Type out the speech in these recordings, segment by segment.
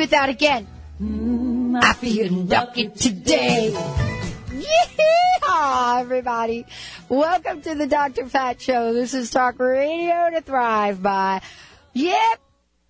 with that again. Mm, I feel lucky today. Yeehaw, everybody. Welcome to the Dr. Pat Show. This is Talk Radio to Thrive by. Yep.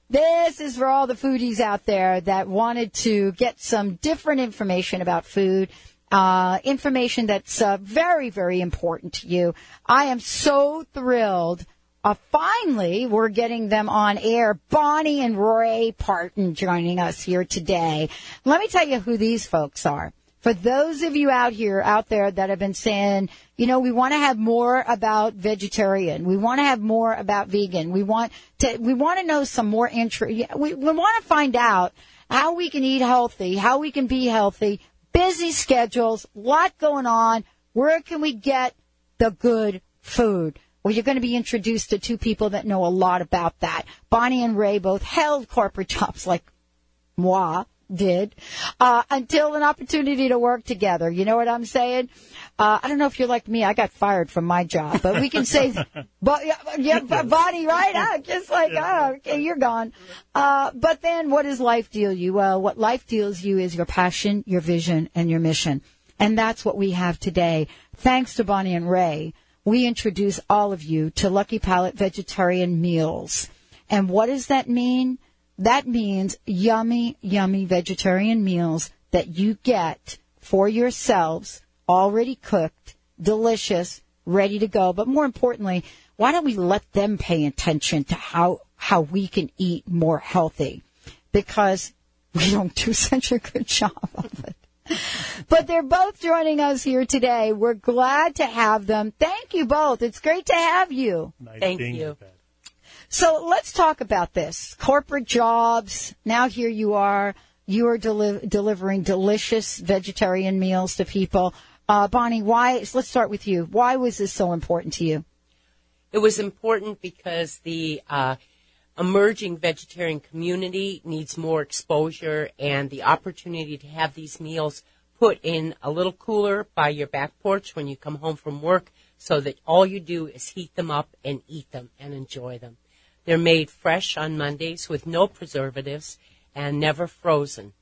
This is for all the foodies out there that wanted to get some different information about food. Uh, information that's uh, very, very important to you. I am so thrilled uh, finally, we're getting them on air. Bonnie and Ray Parton joining us here today. Let me tell you who these folks are. For those of you out here, out there that have been saying, you know, we want to have more about vegetarian. We want to have more about vegan. We want to, we want to know some more intro. We, we want to find out how we can eat healthy, how we can be healthy, busy schedules, lot going on. Where can we get the good food? Well, you're going to be introduced to two people that know a lot about that. Bonnie and Ray both held corporate jobs like moi did uh, until an opportunity to work together. You know what I'm saying? Uh, I don't know if you're like me. I got fired from my job, but we can say, but yeah, Bonnie, right? Uh, just like, oh, okay, you're gone. Uh, but then, what does life deal you? Well, what life deals you is your passion, your vision, and your mission, and that's what we have today. Thanks to Bonnie and Ray we introduce all of you to Lucky Palate vegetarian meals. And what does that mean? That means yummy, yummy vegetarian meals that you get for yourselves, already cooked, delicious, ready to go. But more importantly, why don't we let them pay attention to how, how we can eat more healthy? Because we don't do such a good job of it but they're both joining us here today. We're glad to have them. Thank you both. It's great to have you. Nice Thank you. So let's talk about this. Corporate jobs. Now here you are. You are deli- delivering delicious vegetarian meals to people. Uh, Bonnie, why? Let's start with you. Why was this so important to you? It was important because the uh, emerging vegetarian community needs more exposure and the opportunity to have these meals put in a little cooler by your back porch when you come home from work so that all you do is heat them up and eat them and enjoy them. They're made fresh on Mondays with no preservatives and never frozen.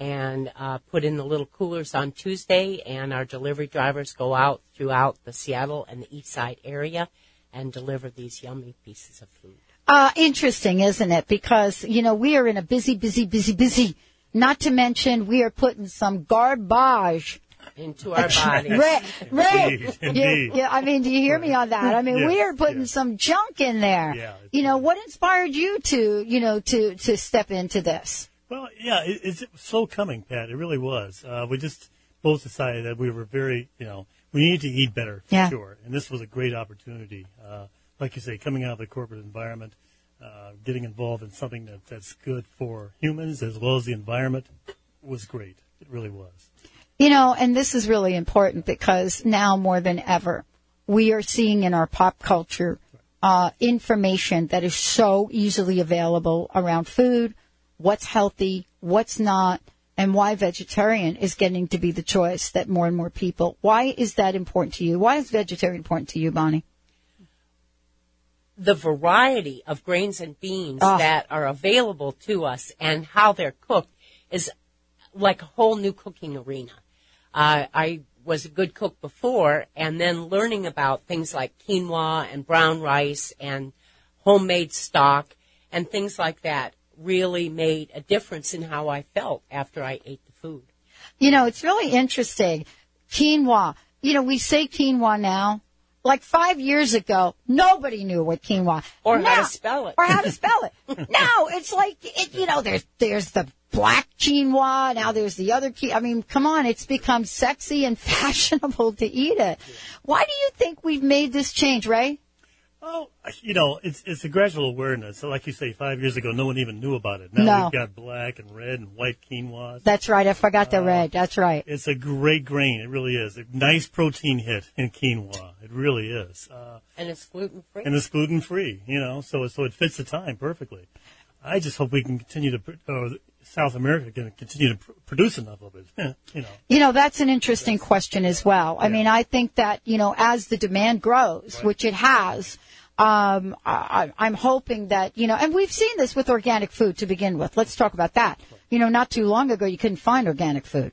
And uh, put in the little coolers on Tuesday, and our delivery drivers go out throughout the Seattle and the East Side area and deliver these yummy pieces of food. Uh, interesting, isn't it? Because, you know, we are in a busy, busy, busy, busy, not to mention we are putting some garbage into our bodies. Right, right. Indeed, indeed. Yeah, yeah, I mean, do you hear me on that? I mean, Yes, we are putting yes. some junk in there. Yeah, you know, what inspired you to, you know, to, to step into this? Well, yeah, it, it's slow coming, Pat. It really was. Uh, we just both decided that we were very, you know, we needed to eat better for Yeah. sure, and this was a great opportunity. Uh, like you say, coming out of the corporate environment, uh, getting involved in something that, that's good for humans as well as the environment was great. It really was. You know, and this is really important because now more than ever, we are seeing in our pop culture uh, information that is so easily available around food, what's healthy, what's not, and why vegetarian is getting to be the choice that more and more people. Why is that important to you? Why is vegetarian important to you, Bonnie? The variety of grains and beans Ah. that are available to us and how they're cooked is like a whole new cooking arena. Uh, I was a good cook before, and then learning about things like quinoa and brown rice and homemade stock and things like that really made a difference in how I felt after I ate the food. You know, it's really interesting. Quinoa. You know, we say quinoa now. Like five years ago, nobody knew what quinoa Or how to spell it. or how to spell it. now it's like it, you know, there's there's the black quinoa. Now there's the other quinoa. I mean, come on, it's become sexy and fashionable to eat it. Why do you think we've made this change, Ray? Oh, you know, it's it's a gradual awareness. So like you say, five years ago, no one even knew about it. Now No. we've got black and red and white quinoa. That's right. I forgot the red. That's right. It's a great grain. It really is. A nice protein hit in quinoa. It really is. Uh, And it's gluten free. and it's gluten free, you know, so so it fits the time perfectly. I just hope we can continue to, pr- or South America can continue to pr- produce enough of it, you know. You know, that's an interesting question as well. I mean, I think that, you know, as the demand grows, which it has, um, I, I'm hoping that, you know, and we've seen this with organic food to begin with. Let's talk about that. you know, not too long ago, you couldn't find organic food.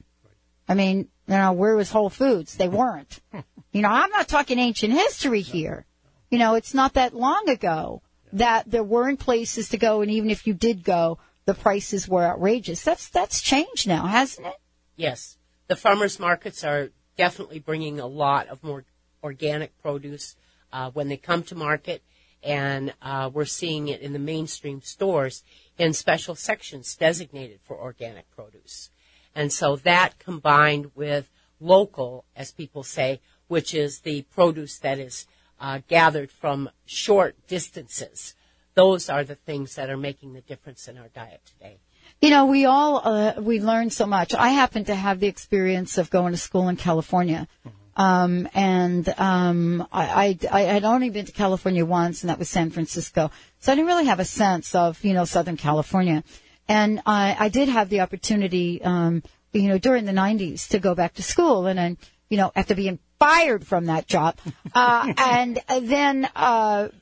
I mean, you know, where was Whole Foods? They weren't. you know, I'm not talking ancient history here. You know, it's not that long ago that there weren't places to go, and even if you did go, the prices were outrageous. That's that's changed now, hasn't it? Yes, the farmers markets are definitely bringing a lot of more organic produce uh, when they come to market, and uh, we're seeing it in the mainstream stores in special sections designated for organic produce. And so that combined with local, as people say, which is the produce that is uh, gathered from short distances, those are the things that are making the difference in our diet today. You know, we all uh, we learn so much. I happen to have the experience of going to school in California, um, and um, I, I I had only been to California once, and that was San Francisco. So I didn't really have a sense of you know Southern California, and I I did have the opportunity, um, you know, during the '90s to go back to school, and then you know after being fired from that job, uh, and then. Uh,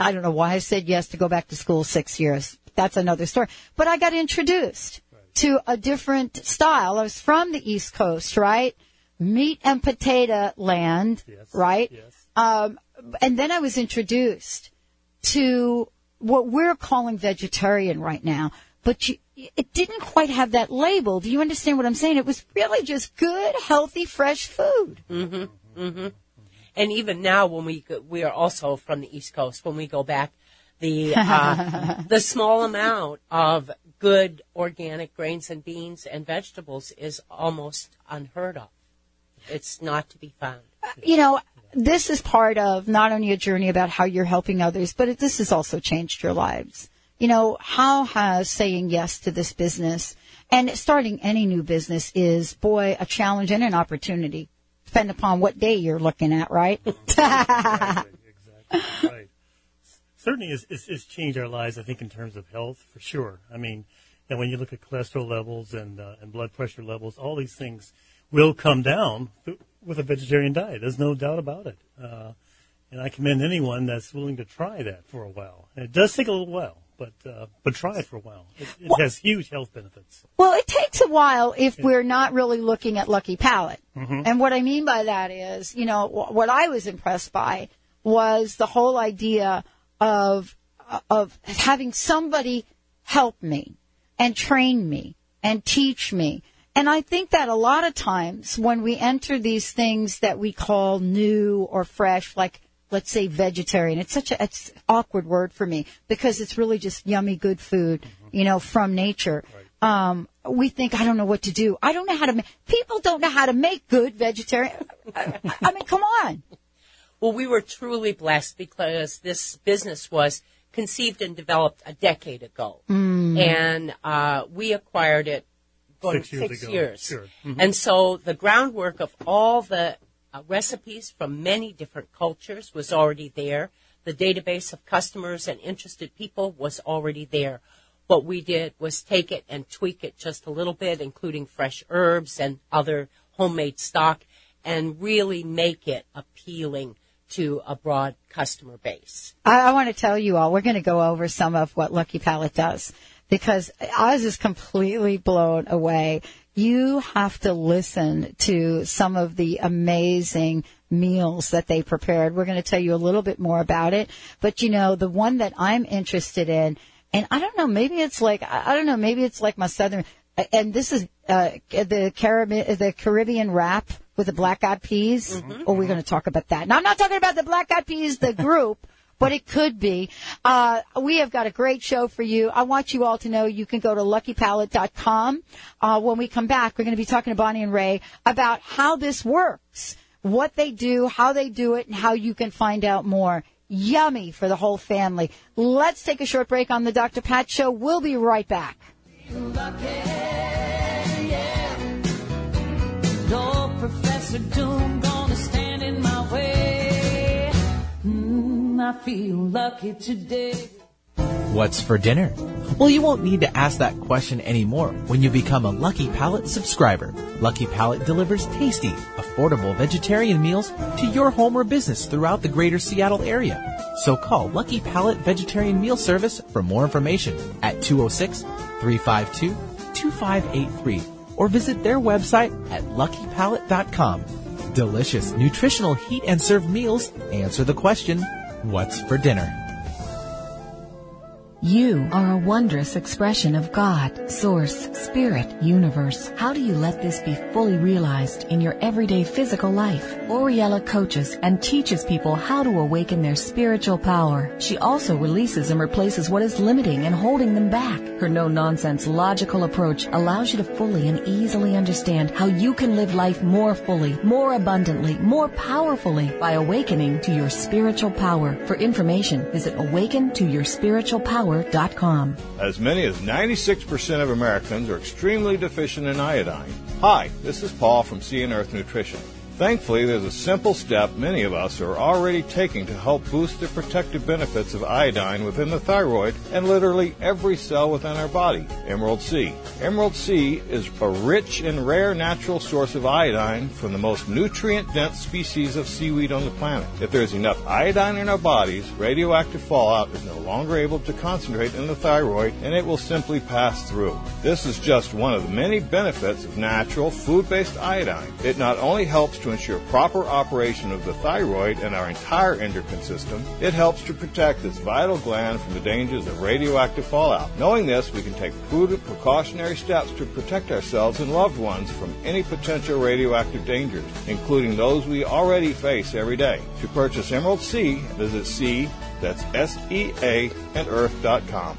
I don't know why I said yes to go back to school six years. That's another story. But I got introduced to a different style. I was from the East Coast, right? Meat and potato land, Yes, right? yes. Um, and then I was introduced to what we're calling vegetarian right now, but you, it didn't quite have that label. Do you understand what I'm saying? It was really just good, healthy, fresh food. And even now, when we go, we are also from the East Coast, when we go back, the uh, the small amount of good organic grains and beans and vegetables is almost unheard of. It's not to be found. you know, this is part of not only a journey about how you're helping others, but it, this has also changed your lives. You know, how has saying yes to this business and starting any new business is, boy, a challenge and an opportunity, depending upon what day you're looking at, right? exactly, exactly. Right. Certainly, it's, it's, it's changed our lives. I think in terms of health, for sure. I mean, and when you look at cholesterol levels and uh, and blood pressure levels, all these things will come down with a vegetarian diet. There's no doubt about it. Uh, and I commend anyone that's willing to try that for a while. And it does take a little while, but uh, but try it for a while. It, it has huge health benefits. Well, it takes a while if we're not really looking at Lucky Palate. And what I mean by that is, you know, wh- what I was impressed by was the whole idea of of having somebody help me and train me and teach me. And I think that a lot of times when we enter these things that we call new or fresh, like let's say vegetarian, it's such a it's an awkward word for me because it's really just yummy, good food, you know, from nature. Um, we think I don't know what to do. I don't know how to make. People don't know how to make good vegetarian. I, I mean, come on. Well, we were truly blessed because this business was conceived and developed a decade ago, and uh, we acquired it going Six years six ago, years. sure. Mhm. And so the groundwork of all the uh, recipes from many different cultures was already there. The database of customers and interested people was already there. What we did was take it and tweak it just a little bit, including fresh herbs and other homemade stock, and really make it appealing to a broad customer base. I, I want to tell you all, we're going to go over some of what Lucky Palate does because I was just completely blown away. You have to listen to some of the amazing meals that they prepared. We're going to tell you a little bit more about it, but you know, the one that I'm interested in, and I don't know, maybe it's like, I don't know, maybe it's like my southern, and this is uh, the Caribbean, the Caribbean wrap with the black eyed peas. Oh, we're going to talk about that. Now, I'm not talking about the black eyed peas, the group. But it could be. Uh, we have got a great show for you. I want you all to know you can go to luckypalate.com. Uh, when we come back, we're going to be talking to Bonnie and Ray about how this works, what they do, how they do it, and how you can find out more. Yummy for the whole family. Let's take a short break on the Dr. Pat Show. We'll be right back. No Professor Doom I feel lucky today. What's for dinner? Well, you won't need to ask that question anymore when you become a Lucky Palate subscriber. Lucky Palate delivers tasty, affordable vegetarian meals to your home or business throughout the greater Seattle area. So call Lucky Palate Vegetarian Meal Service for more information at 206 352 2583 or visit their website at luckypalate.com. Delicious, nutritional heat and serve meals answer the question, what's for dinner? You are a wondrous expression of God, Source, Spirit, Universe. How do you let this be fully realized in your everyday physical life? Oriella coaches and teaches people how to awaken their spiritual power. She also releases and replaces what is limiting and holding them back. Her no-nonsense logical approach allows you to fully and easily understand how you can live life more fully, more abundantly, more powerfully by awakening to your spiritual power. For information, visit awakentoyourspiritualpower.com. As many as 96% of Americans are extremely deficient in iodine. Hi, this is Paul from Sea and Earth Nutrition. Thankfully, there's a simple step many of us are already taking to help boost the protective benefits of iodine within the thyroid and literally every cell within our body Emerald Sea. Emerald Sea is a rich and rare natural source of iodine from the most nutrient dense species of seaweed on the planet. If there's enough iodine in our bodies, radioactive fallout is no longer able to concentrate in the thyroid and it will simply pass through. This is just one of the many benefits of natural food based iodine. It not only helps to ensure proper operation of the thyroid and our entire endocrine system, it helps to protect this vital gland from the dangers of radioactive fallout. Knowing this, we can take prudent precautionary steps to protect ourselves and loved ones from any potential radioactive dangers, including those we already face every day. To purchase Emerald Sea, visit C, that's S-E-A, and earth.com.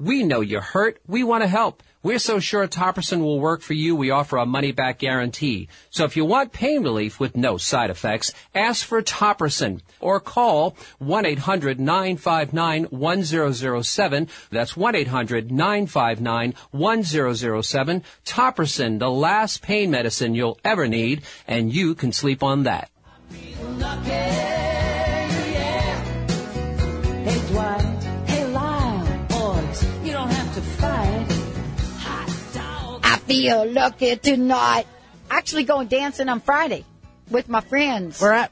We know you're hurt. We want to help. We're so sure Topricin will work for you, we offer a money back guarantee. So if you want pain relief with no side effects, ask for Topricin or call 1-800-959-1007. That's 1-800-959-1007. Topricin, the last pain medicine you'll ever need, and you can sleep on that. Feel lucky tonight. Actually, going dancing on Friday with my friends. We're at.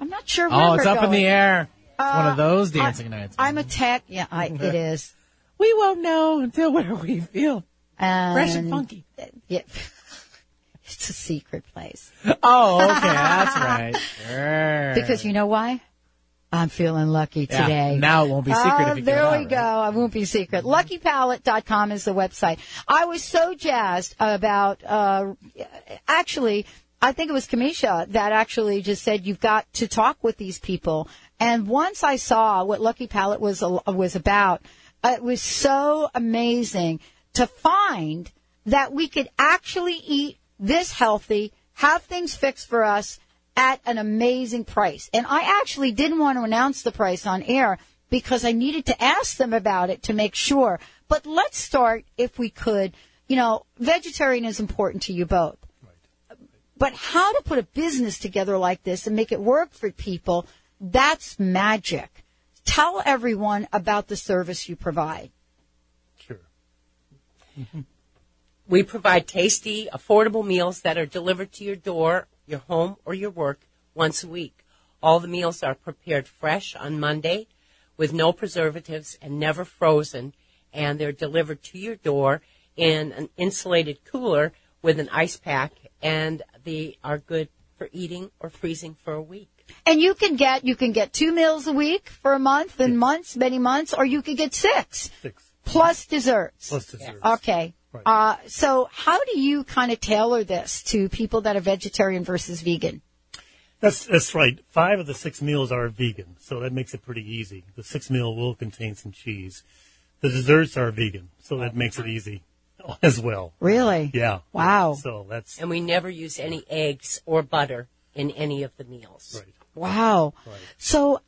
I'm not sure where Oh, it's we're up in the air. It's one Uh, of those I- dancing nights. I'm a tech. Yeah, I, it is. we won't know until where we feel And, fresh and funky. Yeah. It's a secret place. Oh, okay, that's right. Sure. Because you know why? I'm feeling lucky Yeah, today. now it won't be secret Oh, if uh, you get there we go. right? I won't be secret. LuckyPalate.com is the website. I was so jazzed about, uh, actually, I think it was Kamisha that actually just said you've got to talk with these people. And once I saw what Lucky Palate was uh, was about, uh, it was so amazing to find that we could actually eat this healthy, have things fixed for us at an amazing price. And I actually didn't want to announce the price on air because I needed to ask them about it to make sure. But let's start, if we could. You know, vegetarian is important to you both. But how to put a business together like this and make it work for people, that's magic. Tell everyone about the service you provide. Sure. We provide tasty, affordable meals that are delivered to your door, your home, or your work once a week. All the meals are prepared fresh on Monday with no preservatives and never frozen, and they're delivered to your door in an insulated cooler with an ice pack, and they are good for eating or freezing for a week. And you can get you can get two meals a week for a month and months, many months, or you could get six Six. plus desserts. Plus desserts. Okay. Right. Uh, so how do you kind of tailor this to people that are vegetarian versus vegan? That's that's right. Five of the six meals are vegan, so that makes it pretty easy. The sixth meal will contain some cheese. The desserts are vegan, so that makes it easy as well. Really? Yeah. Wow. So that's And we never use any eggs or butter in any of the meals. right. Wow. So h-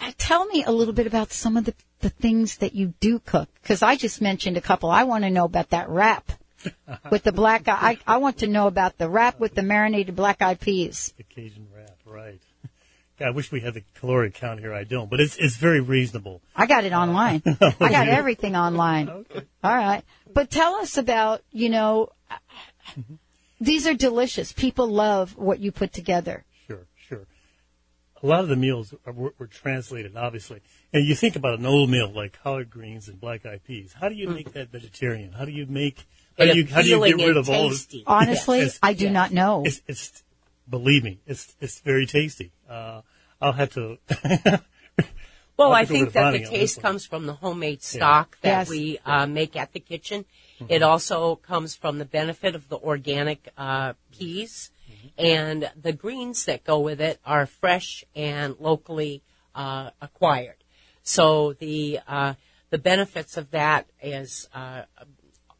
Uh, tell me a little bit about some of the, the things that you do cook. Because I just mentioned a couple. I want to know about that wrap with the black eye. I, I want to know about the wrap with the marinated black eyed peas. The Cajun wrap, right? Yeah, I wish we had the caloric count here. I don't, but it's it's very reasonable. I got it online. I got everything online. Okay. All right. But tell us about, you know, mm-hmm. these are delicious. People love what you put together. Sure, sure. A lot of the meals are, were, were translated, obviously. And you think about an old meal like collard greens and black eyed peas. How do you make that vegetarian? How do you make? How do you, how do you get rid and of all? tasty. The, Honestly, Yes. I do not know. it's, it's believe me, it's it's very tasty. Uh, I'll have to. Well, I'll have to go think that the taste comes from the homemade stock that Yes. we uh, make at the kitchen. Mm-hmm. It also comes from the benefit of the organic uh, peas, Mm-hmm. And the greens that go with it are fresh and locally uh, acquired. So the uh, the benefits of that is uh,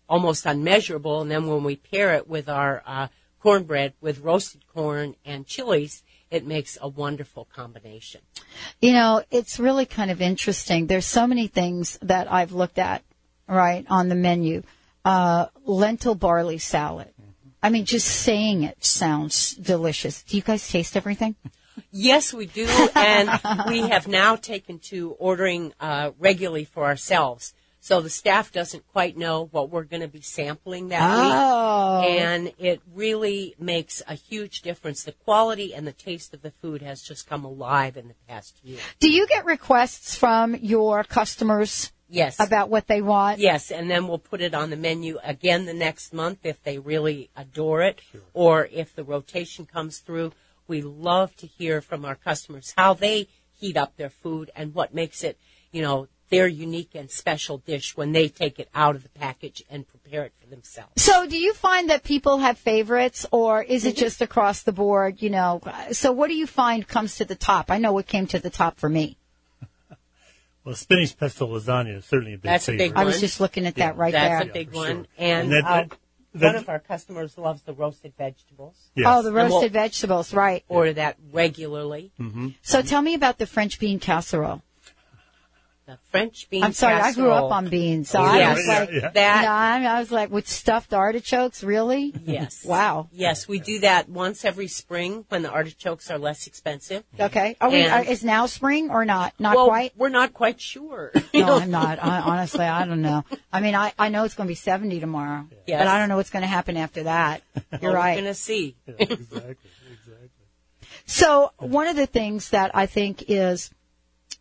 almost unmeasurable. And then when we pair it with our uh, cornbread with roasted corn and chilies, it makes a wonderful combination. You know, it's really kind of interesting. There's so many things that I've looked at, right, on the menu. Uh, lentil barley salad. I mean, just saying it sounds delicious. Do you guys taste everything? Yes, we do, and we have now taken to ordering uh, regularly for ourselves. So the staff doesn't quite know what we're going to be sampling that Oh. week, and it really makes a huge difference. The quality and the taste of the food has just come alive in the past year. Do you get requests from your customers Yes. about what they want? Yes, and then we'll put it on the menu again the next month if they really adore it, or if the rotation comes through. We love to hear from our customers how they heat up their food and what makes it, you know, their unique and special dish when they take it out of the package and prepare it for themselves. So, do you find that people have favorites, or is it mm-hmm. just across the board? You know, so what do you find comes to the top? I know what came to the top for me. Well, spinach pesto lasagna is certainly a big That's a favorite. big I was just looking at that right there. That's there. a big for one. sure. And, And that- uh, that- one that- of our customers loves the roasted vegetables. Yes. Oh, the And we'll- roasted vegetables, right? Order that regularly. So, tell me about the French bean casserole. The French bean I'm sorry, I grew up on beans, so Oh, I yeah, was like, yeah. That- you know, I, I was like, with stuffed artichokes, really? Yes. Wow. Yes, we do that once every spring when the artichokes are less expensive. Mm-hmm. Okay. Are we? And- Are, is now spring or not? Not well, quite. we're not quite sure. No, I'm not. I, honestly, I don't know. I mean, I, I know it's going to be 70 tomorrow, Yes. but I don't know what's going to happen after that. You're right. We're going to see. Yeah, exactly, exactly. So one of the things that I think is,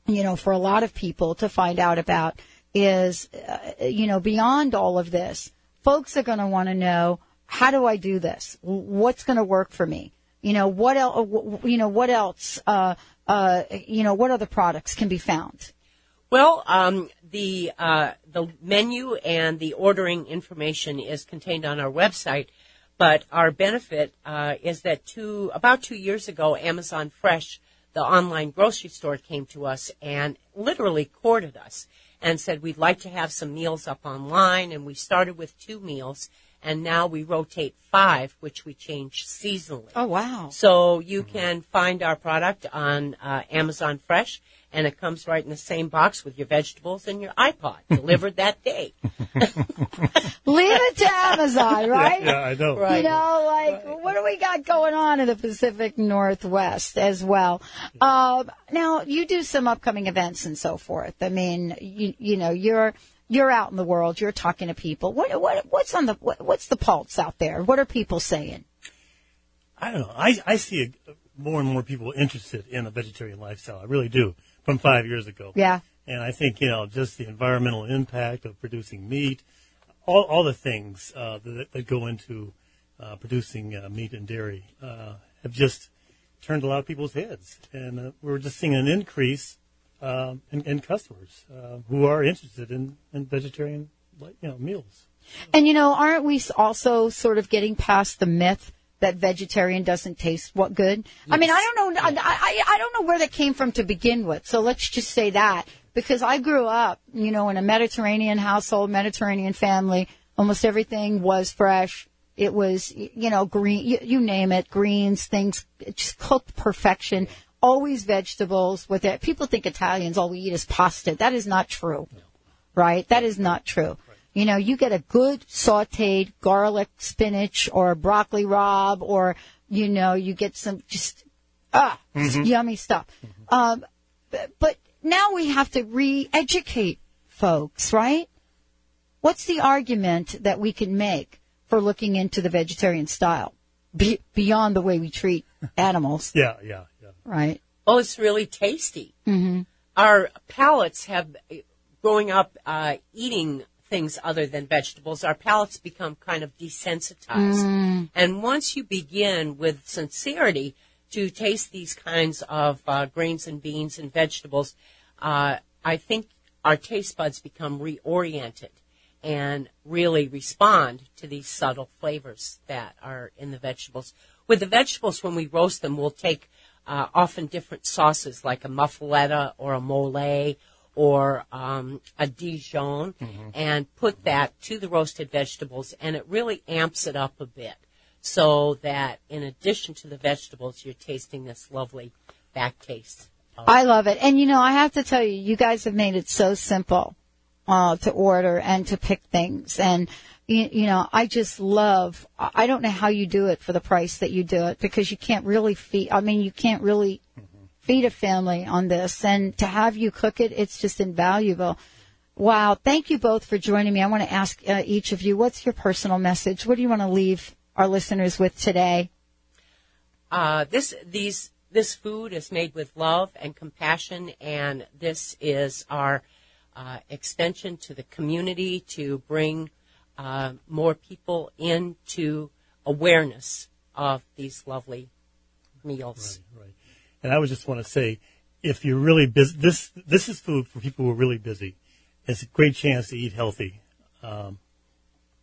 you know, for a lot of people to find out about is, uh, you know, beyond all of this, folks are going to want to know how do I do this? What's going to work for me? You know, what else? You know, what else? Uh, uh, you know, what other products can be found? Well, um, the uh, the menu and the ordering information is contained on our website, but our benefit uh, is that two about two years ago, Amazon Fresh, the online grocery store, came to us and literally courted us and said we'd like to have some meals up online, and we started with two meals, and now we rotate five, which we change seasonally. Oh wow! So you can find our product on uh, Amazon Fresh, and it comes right in the same box with your vegetables and your iPod delivered that day. Leave it to Amazon, right? Yeah, I know. Right. You know, like what do we got going on in the Pacific Northwest as well? Um, now you do some upcoming events and so forth. I mean, you you know, you're you're out in the world, you're talking to people. What what what's on the what, what's the pulse out there? What are people saying? I don't know. I, I see a, more and more people interested in a vegetarian lifestyle. I really do. From five years ago. Yeah. And I think you know just the environmental impact of producing meat, all all the things uh, that, that go into uh, producing uh, meat and dairy uh, have just turned a lot of people's heads, and uh, we're just seeing an increase um in, in customers uh, who are interested in, in vegetarian you know meals. And you know, aren't we also sort of getting past the myth that vegetarian doesn't taste what good? I mean, I don't know. I, I, I don't know where that came from to begin with. So let's just say that because I grew up, you know, in a Mediterranean household, Mediterranean family. Almost everything was fresh. It was, you know, green, you, you name it, greens, things, just cooked perfection. always vegetables with it. People think Italians all we eat is pasta. That is not true. Right? That is not true. You know, you get a good sauteed garlic spinach or broccoli rabe or, you know, you get some just, ah, yummy stuff. Um, but, but now we have to re-educate folks, right? What's the argument that we can make for looking into the vegetarian style be- beyond the way we treat animals, Yeah, yeah, yeah. right? Well, it's really tasty. Mm-hmm. Our palates have, growing up uh, eating things other than vegetables, our palates become kind of desensitized. And once you begin with sincerity to taste these kinds of uh, grains and beans and vegetables, uh, I think our taste buds become reoriented and really respond to these subtle flavors that are in the vegetables. With the vegetables, when we roast them, we'll take uh, often different sauces like a muffaletta or a mole or um, a Dijon and put that to the roasted vegetables, and it really amps it up a bit so that in addition to the vegetables, you're tasting this lovely back taste. I love it. And you know, I have to tell you, you guys have made it so simple uh, to order and to pick things. And you, you know, I just love. I I don't know how you do it for the price that you do it because you can't really feed. I mean, you can't really feed a family on this. And to have you cook it, it's just invaluable. Wow. Thank you both for joining me. I want to ask uh, each of you, what's your personal message? What do you want to leave our listeners with today? Uh, this these this food is made with love and compassion, and this is our uh, extension to the community to bring uh, more people into awareness of these lovely meals. Right. And I would just want to say, if you're really busy, this this is food for people who are really busy. It's a great chance to eat healthy. Um,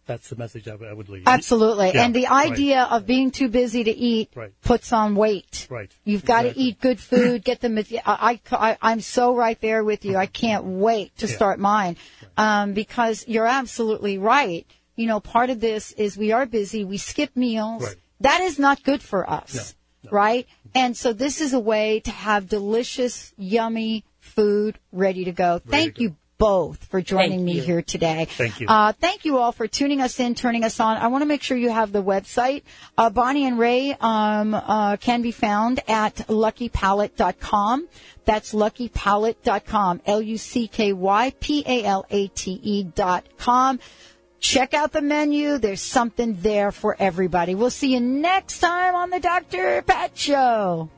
that's the message I would, I would leave. Absolutely. Yeah, and the right. idea of being too busy to eat Right. puts on weight. Right. You've got to eat good food, get them. I, I, I'm so right there with you. I can't wait to Yeah. start mine. Um, because you're absolutely right. You know, part of this is we are busy. We skip meals. Right. That is not good for us. No, no. Right. And so this is a way to have delicious, yummy food ready to go. Thank to you both for joining Thank me you. here today. Thank you. Uh, thank you all for tuning us in, turning us on. I want to make sure you have the website. Uh, Bonnie and Ray um, uh, can be found at luckypalate.com. That's luckypalate.com. L-U-C-K-Y-P-A-L-A-T-E E dot com. Check out the menu. There's something there for everybody. We'll see you next time on the Dr. Pat Show.